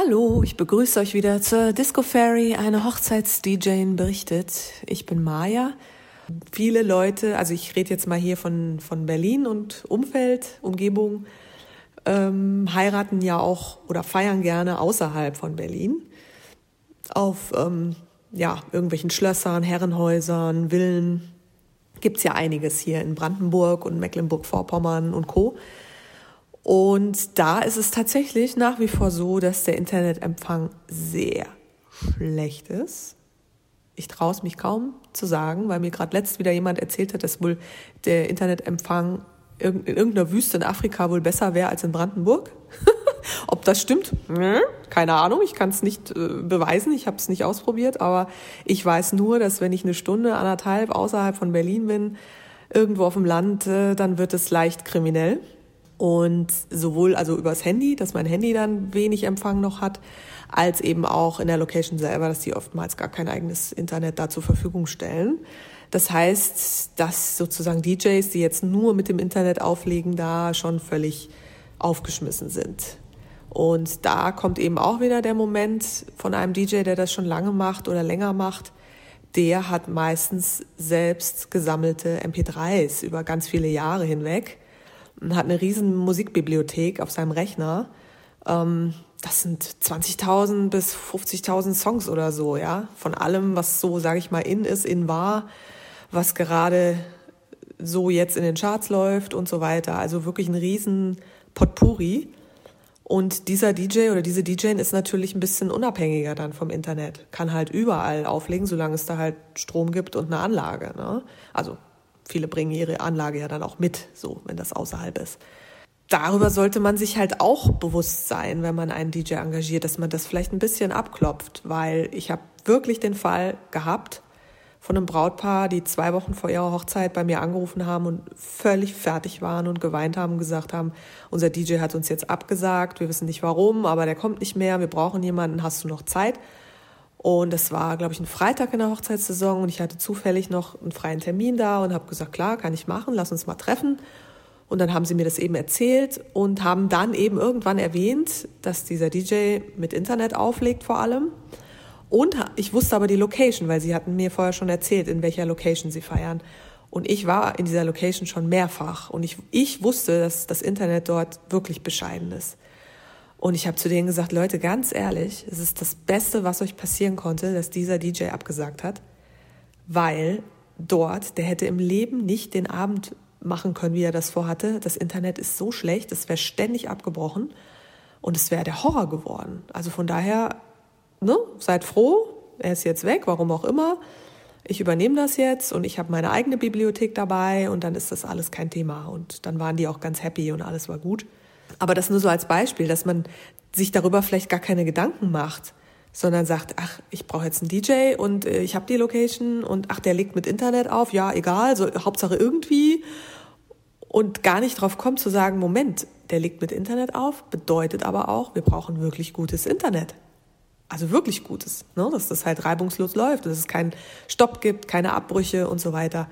Hallo, ich begrüße euch wieder zur Disco Fairy, eine Hochzeits-DJ berichtet. Ich bin Maja. Viele Leute, also ich rede jetzt mal hier von, von Berlin und Umfeld, Umgebung, ähm, heiraten ja auch oder feiern gerne außerhalb von Berlin. Auf ähm, ja, irgendwelchen Schlössern, Herrenhäusern, Villen. Gibt's ja einiges hier in Brandenburg und Mecklenburg-Vorpommern und Co. Und da ist es tatsächlich nach wie vor so, dass der Internetempfang sehr schlecht ist. Ich traue es mich kaum zu sagen, weil mir gerade letzt wieder jemand erzählt hat, dass wohl der Internetempfang in irgendeiner Wüste in Afrika wohl besser wäre als in Brandenburg. Ob das stimmt? Keine Ahnung, ich kann es nicht äh, beweisen, ich habe es nicht ausprobiert, aber ich weiß nur, dass wenn ich eine Stunde, anderthalb außerhalb von Berlin bin, irgendwo auf dem Land, äh, dann wird es leicht kriminell. Und sowohl also übers Handy, dass mein Handy dann wenig Empfang noch hat, als eben auch in der Location selber, dass die oftmals gar kein eigenes Internet da zur Verfügung stellen. Das heißt, dass sozusagen DJs, die jetzt nur mit dem Internet auflegen, da schon völlig aufgeschmissen sind. Und da kommt eben auch wieder der Moment von einem DJ, der das schon lange macht oder länger macht. Der hat meistens selbst gesammelte MP3s über ganz viele Jahre hinweg und hat eine riesen Musikbibliothek auf seinem Rechner. Ähm, das sind 20.000 bis 50.000 Songs oder so, ja, von allem, was so, sage ich mal, in ist, in war, was gerade so jetzt in den Charts läuft und so weiter. Also wirklich ein riesen Potpourri. Und dieser DJ oder diese DJ ist natürlich ein bisschen unabhängiger dann vom Internet. Kann halt überall auflegen, solange es da halt Strom gibt und eine Anlage. Ne? Also viele bringen ihre Anlage ja dann auch mit, so wenn das außerhalb ist. Darüber sollte man sich halt auch bewusst sein, wenn man einen DJ engagiert, dass man das vielleicht ein bisschen abklopft, weil ich habe wirklich den Fall gehabt von einem Brautpaar, die zwei Wochen vor ihrer Hochzeit bei mir angerufen haben und völlig fertig waren und geweint haben und gesagt haben, unser DJ hat uns jetzt abgesagt, wir wissen nicht warum, aber der kommt nicht mehr, wir brauchen jemanden, hast du noch Zeit? Und das war, glaube ich, ein Freitag in der Hochzeitssaison und ich hatte zufällig noch einen freien Termin da und habe gesagt, klar, kann ich machen, lass uns mal treffen. Und dann haben sie mir das eben erzählt und haben dann eben irgendwann erwähnt, dass dieser DJ mit Internet auflegt vor allem. Und ich wusste aber die Location, weil sie hatten mir vorher schon erzählt, in welcher Location sie feiern. Und ich war in dieser Location schon mehrfach und ich, ich wusste, dass das Internet dort wirklich bescheiden ist. Und ich habe zu denen gesagt, Leute, ganz ehrlich, es ist das Beste, was euch passieren konnte, dass dieser DJ abgesagt hat, weil dort, der hätte im Leben nicht den Abend machen können, wie er das vorhatte. Das Internet ist so schlecht, es wäre ständig abgebrochen und es wäre der Horror geworden. Also von daher, ne, seid froh, er ist jetzt weg, warum auch immer. Ich übernehme das jetzt und ich habe meine eigene Bibliothek dabei und dann ist das alles kein Thema. Und dann waren die auch ganz happy und alles war gut. Aber das nur so als Beispiel, dass man sich darüber vielleicht gar keine Gedanken macht, sondern sagt, ach, ich brauche jetzt einen DJ und äh, ich habe die Location und ach, der legt mit Internet auf, ja, egal, so Hauptsache irgendwie und gar nicht drauf kommt zu sagen, Moment, der legt mit Internet auf, bedeutet aber auch, wir brauchen wirklich gutes Internet. Also wirklich gutes, ne? dass das halt reibungslos läuft, dass es keinen Stopp gibt, keine Abbrüche und so weiter.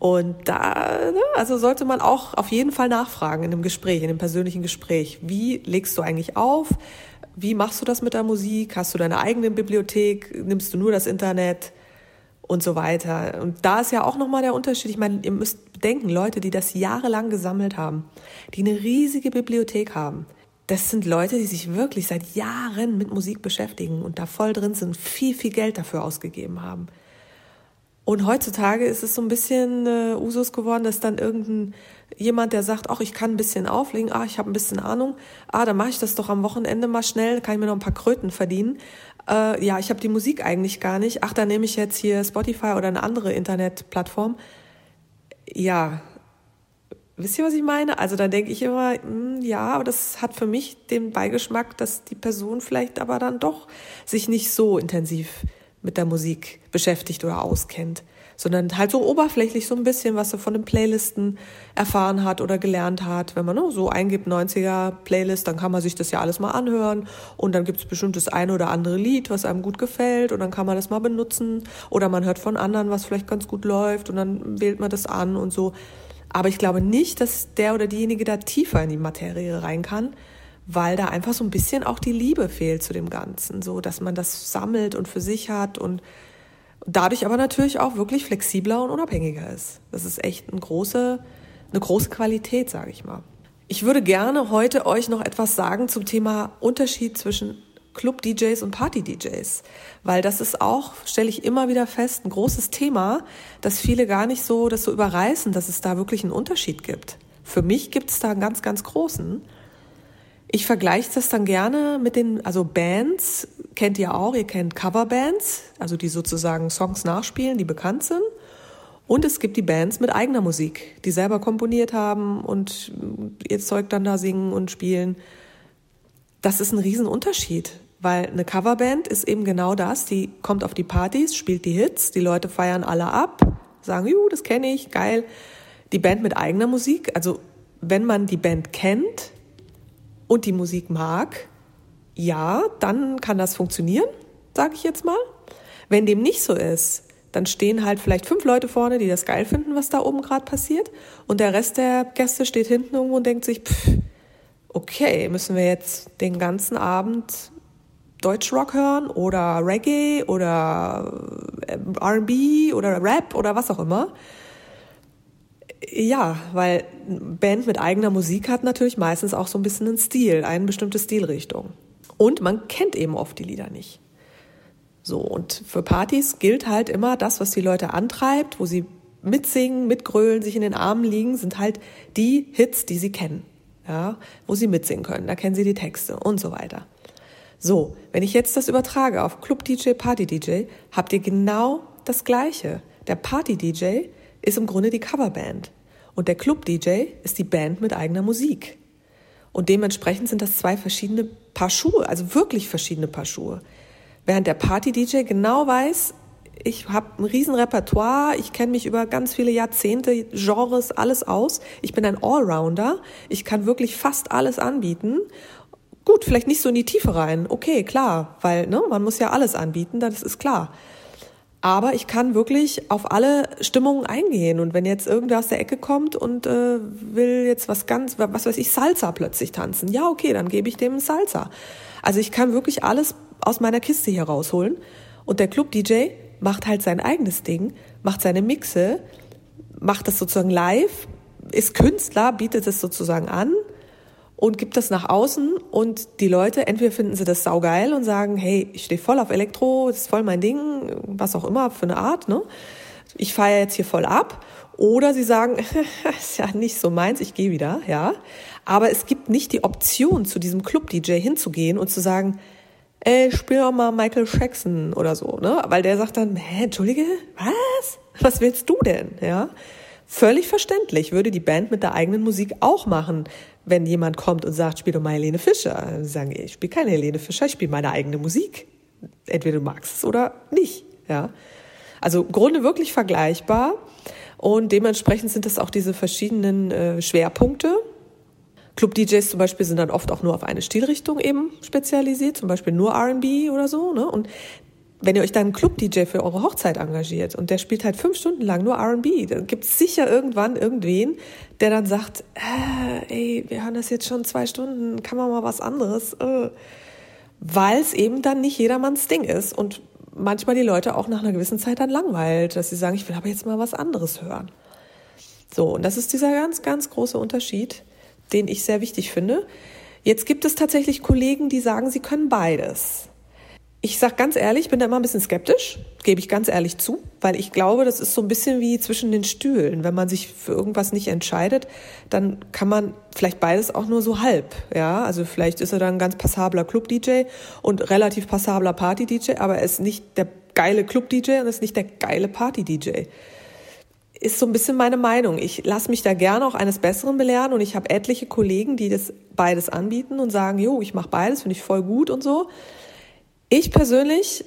Und da, ne, also sollte man auch auf jeden Fall nachfragen in einem Gespräch, in einem persönlichen Gespräch. Wie legst du eigentlich auf? Wie machst du das mit der Musik? Hast du deine eigene Bibliothek? Nimmst du nur das Internet? Und so weiter. Und da ist ja auch nochmal der Unterschied. Ich meine, ihr müsst bedenken, Leute, die das jahrelang gesammelt haben, die eine riesige Bibliothek haben, das sind Leute, die sich wirklich seit Jahren mit Musik beschäftigen und da voll drin sind, viel, viel Geld dafür ausgegeben haben. Und heutzutage ist es so ein bisschen äh, Usus geworden, dass dann irgendein jemand, der sagt, ach, ich kann ein bisschen auflegen, ah, ich habe ein bisschen Ahnung, ah, dann mache ich das doch am Wochenende mal schnell, kann ich mir noch ein paar Kröten verdienen. Äh, ja, ich habe die Musik eigentlich gar nicht. Ach, dann nehme ich jetzt hier Spotify oder eine andere Internetplattform. Ja, wisst ihr, was ich meine? Also da denke ich immer, mh, hm, ja, aber das hat für mich den Beigeschmack, dass die Person vielleicht aber dann doch sich nicht so intensiv mit der Musik beschäftigt oder auskennt, sondern halt so oberflächlich so ein bisschen, was er von den Playlisten erfahren hat oder gelernt hat. Wenn man ne, so eingibt 90er Playlist, dann kann man sich das ja alles mal anhören und dann gibt es bestimmt das eine oder andere Lied, was einem gut gefällt und dann kann man das mal benutzen oder man hört von anderen, was vielleicht ganz gut läuft und dann wählt man das an und so. Aber ich glaube nicht, dass der oder diejenige da tiefer in die Materie rein kann, weil da einfach so ein bisschen auch die Liebe fehlt zu dem Ganzen, so dass man das sammelt und für sich hat und dadurch aber natürlich auch wirklich flexibler und unabhängiger ist. Das ist echt eine große, eine große Qualität, sage ich mal. Ich würde gerne heute euch noch etwas sagen zum Thema Unterschied zwischen Club-DJs und Party-DJs, weil das ist auch, stelle ich immer wieder fest, ein großes Thema, dass viele gar nicht so das so überreißen, dass es da wirklich einen Unterschied gibt. Für mich gibt es da einen ganz, ganz großen. Ich vergleiche das dann gerne mit den, also Bands, kennt ihr auch, ihr kennt Coverbands, also die sozusagen Songs nachspielen, die bekannt sind. Und es gibt die Bands mit eigener Musik, die selber komponiert haben und ihr Zeug dann da singen und spielen das ist ein Riesenunterschied, weil eine Coverband ist eben genau das, die kommt auf die Partys, spielt die Hits, die Leute feiern alle ab, sagen, juh, das kenne ich, geil. Die Band mit eigener Musik, also wenn man die Band kennt und die Musik mag, ja, dann kann das funktionieren, sage ich jetzt mal. Wenn dem nicht so ist, dann stehen halt vielleicht fünf Leute vorne, die das geil finden, was da oben gerade passiert, und der Rest der Gäste steht hinten irgendwo und denkt sich, pff, okay, müssen wir jetzt den ganzen Abend Deutschrock hören oder Reggae oder äh, RB oder Rap oder was auch immer. Ja, weil Band mit eigener Musik hat natürlich meistens auch so ein bisschen einen Stil, eine bestimmte Stilrichtung. Und man kennt eben oft die Lieder nicht. So, und für Partys gilt halt immer das, was die Leute antreibt, wo sie mitsingen, mitgrölen, sich in den Armen liegen, sind halt die Hits, die sie kennen ja, wo sie mitsingen können. Da kennen sie die Texte und so weiter. So, wenn ich jetzt das übertrage auf Club DJ, Party DJ, habt ihr genau das Gleiche. Der Party DJ ist im Grunde die Coverband und der Club DJ ist die Band mit eigener Musik. Und dementsprechend sind das zwei verschiedene Paar Schuhe, also wirklich verschiedene Paar Schuhe. Während der Party DJ genau weiß, ich habe ein riesen Repertoire, ich kenne mich über ganz viele Jahrzehnte, Genres, alles aus. Ich bin ein Allrounder, ich kann wirklich fast alles anbieten. Gut, vielleicht nicht so in die Tiefe rein, okay, klar, weil ne, man muss ja alles anbieten, das ist klar. Aber ich kann wirklich auf alle Stimmungen eingehen. Und wenn jetzt irgendwer aus der Ecke kommt und äh, will jetzt was ganz, was weiß ich, Salsa plötzlich tanzen, ja, okay, dann gebe ich dem Salsa. Also ich kann wirklich alles aus meiner Kiste hier rausholen. Und der Club-DJ, macht halt sein eigenes Ding, macht seine Mixe, macht das sozusagen live, ist Künstler, bietet es sozusagen an und gibt das nach außen und die Leute, entweder finden sie das saugeil und sagen, hey, ich stehe voll auf Elektro, das ist voll mein Ding, was auch immer für eine Art, ne? Ich feiere jetzt hier voll ab. Oder sie sagen, ist ja nicht so meins, ich gehe wieder, ja. Aber es gibt nicht die Option, zu diesem Club-DJ hinzugehen und zu sagen, ey, spiel doch mal Michael Jackson oder so, ne? Weil der sagt dann, hä, entschuldige, was? Was willst du denn, ja? Völlig verständlich, würde die Band mit der eigenen Musik auch machen, wenn jemand kommt und sagt, spiel doch mal Helene Fischer. Sie sagen, ich spiele keine Helene Fischer, ich spiele meine eigene Musik. Entweder du magst es oder nicht, ja? Also im Grunde wirklich vergleichbar und dementsprechend sind es auch diese verschiedenen äh, Schwerpunkte, Club-DJs zum Beispiel sind dann oft auch nur auf eine Stilrichtung eben spezialisiert, zum Beispiel nur R&B oder so. Ne? Und wenn ihr euch dann einen Club-DJ für eure Hochzeit engagiert und der spielt halt fünf Stunden lang nur R&B, dann gibt es sicher irgendwann irgendwen, der dann sagt, äh, ey, wir hören das jetzt schon zwei Stunden, kann man mal was anderes? Äh. Weil es eben dann nicht jedermanns Ding ist und manchmal die Leute auch nach einer gewissen Zeit dann langweilt, dass sie sagen, ich will aber jetzt mal was anderes hören. So, und das ist dieser ganz, ganz große Unterschied den ich sehr wichtig finde. Jetzt gibt es tatsächlich Kollegen, die sagen, sie können beides. Ich sage ganz ehrlich, ich bin da immer ein bisschen skeptisch, gebe ich ganz ehrlich zu, weil ich glaube, das ist so ein bisschen wie zwischen den Stühlen. Wenn man sich für irgendwas nicht entscheidet, dann kann man vielleicht beides auch nur so halb. Ja, also vielleicht ist er dann ein ganz passabler Club-DJ und relativ passabler Party-DJ, aber er ist nicht der geile Club-DJ und ist nicht der geile Party-DJ ist so ein bisschen meine Meinung. Ich lasse mich da gerne auch eines Besseren belehren und ich habe etliche Kollegen, die das beides anbieten und sagen, jo, ich mache beides, finde ich voll gut und so. Ich persönlich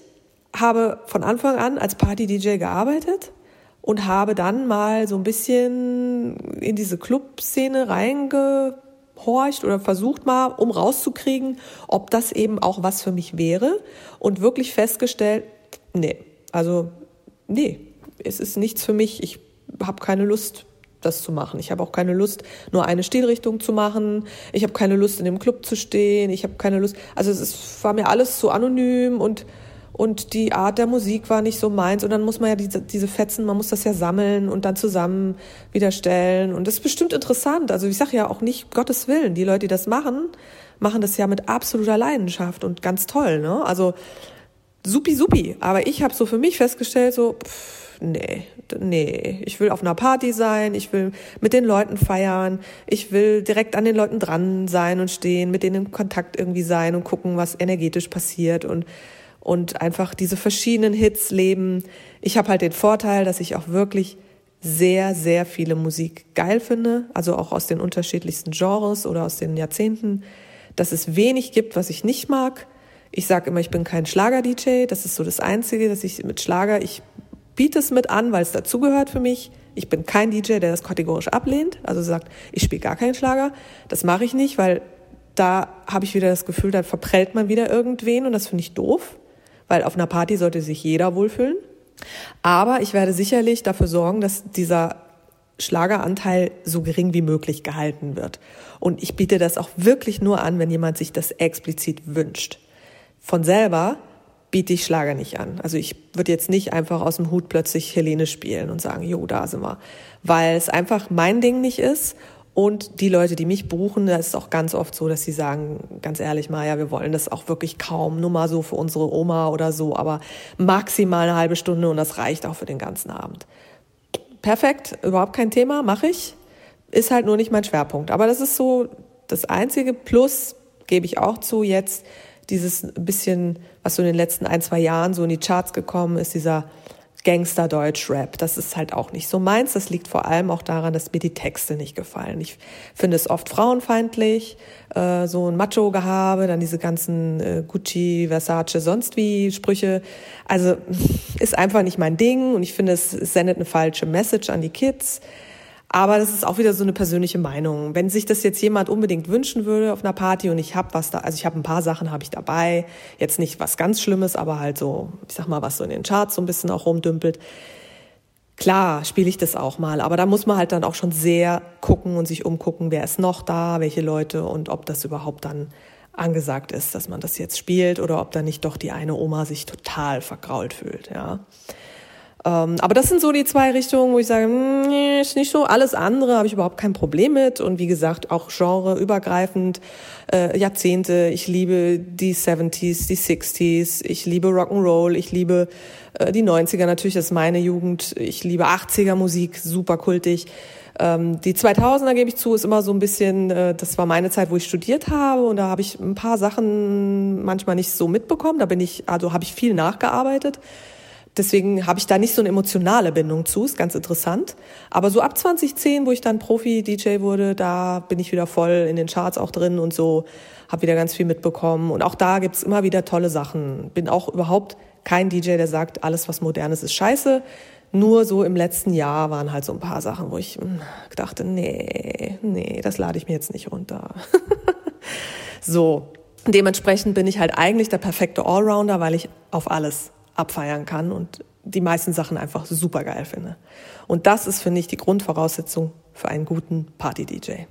habe von Anfang an als Party-DJ gearbeitet und habe dann mal so ein bisschen in diese Club-Szene reingehorcht oder versucht mal, um rauszukriegen, ob das eben auch was für mich wäre und wirklich festgestellt, nee, also nee, es ist nichts für mich. Ich habe keine Lust, das zu machen. Ich habe auch keine Lust, nur eine Stilrichtung zu machen. Ich habe keine Lust, in dem Club zu stehen. Ich habe keine Lust. Also es ist, war mir alles zu anonym und und die Art der Musik war nicht so meins. Und dann muss man ja diese, diese Fetzen, man muss das ja sammeln und dann zusammen wieder stellen. Und das ist bestimmt interessant. Also ich sage ja auch nicht Gottes Willen. Die Leute, die das machen, machen das ja mit absoluter Leidenschaft und ganz toll. Ne? Also supi supi. Aber ich habe so für mich festgestellt, so pff, nee, nee, ich will auf einer Party sein, ich will mit den Leuten feiern, ich will direkt an den Leuten dran sein und stehen, mit denen in Kontakt irgendwie sein und gucken, was energetisch passiert und und einfach diese verschiedenen Hits leben. Ich habe halt den Vorteil, dass ich auch wirklich sehr, sehr viele Musik geil finde, also auch aus den unterschiedlichsten Genres oder aus den Jahrzehnten, dass es wenig gibt, was ich nicht mag. Ich sage immer, ich bin kein Schlager-DJ, das ist so das Einzige, dass ich mit Schlager, ich biete es mit an, weil es dazugehört für mich. Ich bin kein DJ, der das kategorisch ablehnt, also sagt, ich spiele gar keinen Schlager. Das mache ich nicht, weil da habe ich wieder das Gefühl, da verprellt man wieder irgendwen und das finde ich doof weil auf einer Party sollte sich jeder wohlfühlen. Aber ich werde sicherlich dafür sorgen, dass dieser Schlageranteil so gering wie möglich gehalten wird. Und ich biete das auch wirklich nur an, wenn jemand sich das explizit wünscht. Von selber biete ich Schlager nicht an. Also ich würde jetzt nicht einfach aus dem Hut plötzlich Helene spielen und sagen, jo, da sind wir. Weil es einfach mein Ding nicht ist und die Leute, die mich buchen, da ist es auch ganz oft so, dass sie sagen, ganz ehrlich, Maja, wir wollen das auch wirklich kaum, nur mal so für unsere Oma oder so, aber maximal eine halbe Stunde und das reicht auch für den ganzen Abend. Perfekt, überhaupt kein Thema, mache ich. Ist halt nur nicht mein Schwerpunkt. Aber das ist so das einzige Plus, gebe ich auch zu, jetzt dieses bisschen, was so in den letzten ein, zwei Jahren so in die Charts gekommen ist, dieser Gangster-Deutsch-Rap. Das ist halt auch nicht so meins. Das liegt vor allem auch daran, dass mir die Texte nicht gefallen. Ich finde es oft frauenfeindlich, äh, so ein Macho-Gehabe, dann diese ganzen äh, Gucci, Versace, sonst wie Sprüche. Also ist einfach nicht mein Ding und ich finde, es, es sendet eine falsche Message an die Kids. Aber das ist auch wieder so eine persönliche Meinung. Wenn sich das jetzt jemand unbedingt wünschen würde auf einer Party und ich habe was da, also ich habe ein paar Sachen habe ich dabei, jetzt nicht was ganz Schlimmes, aber halt so, ich sag mal, was so in den Charts so ein bisschen auch rumdümpelt. Klar, spiele ich das auch mal, aber da muss man halt dann auch schon sehr gucken und sich umgucken, wer ist noch da, welche Leute und ob das überhaupt dann angesagt ist, dass man das jetzt spielt oder ob da nicht doch die eine Oma sich total vergrault fühlt, ja. Ähm, aber das sind so die zwei Richtungen, wo ich sage, hm, ist nicht so. Alles andere habe ich überhaupt kein Problem mit. Und wie gesagt, auch genreübergreifend, äh, Jahrzehnte. Ich liebe die 70s, die 60s. Ich liebe Rock'n'Roll. Ich liebe äh, die 90er natürlich, das ist meine Jugend. Ich liebe 80er Musik, super kultig. Ähm, die 2000er gebe ich zu, ist immer so ein bisschen, äh, das war meine Zeit, wo ich studiert habe und da habe ich ein paar Sachen manchmal nicht so mitbekommen. Da bin ich, also habe ich viel nachgearbeitet. Deswegen habe ich da nicht so eine emotionale Bindung zu, ist ganz interessant. Aber so ab 2010, wo ich dann Profi-DJ wurde, da bin ich wieder voll in den Charts auch drin und so, habe wieder ganz viel mitbekommen. Und auch da gibt's immer wieder tolle Sachen. Bin auch überhaupt kein DJ, der sagt, alles, was modernes ist scheiße. Nur so im letzten Jahr waren halt so ein paar Sachen, wo ich hm, dachte, nee, nee, das lade ich mir jetzt nicht runter. so, dementsprechend bin ich halt eigentlich der perfekte Allrounder, weil ich auf alles abfeiern kann und die meisten Sachen einfach super geil finde. Und das ist, finde ich, die Grundvoraussetzung für einen guten Party-DJ.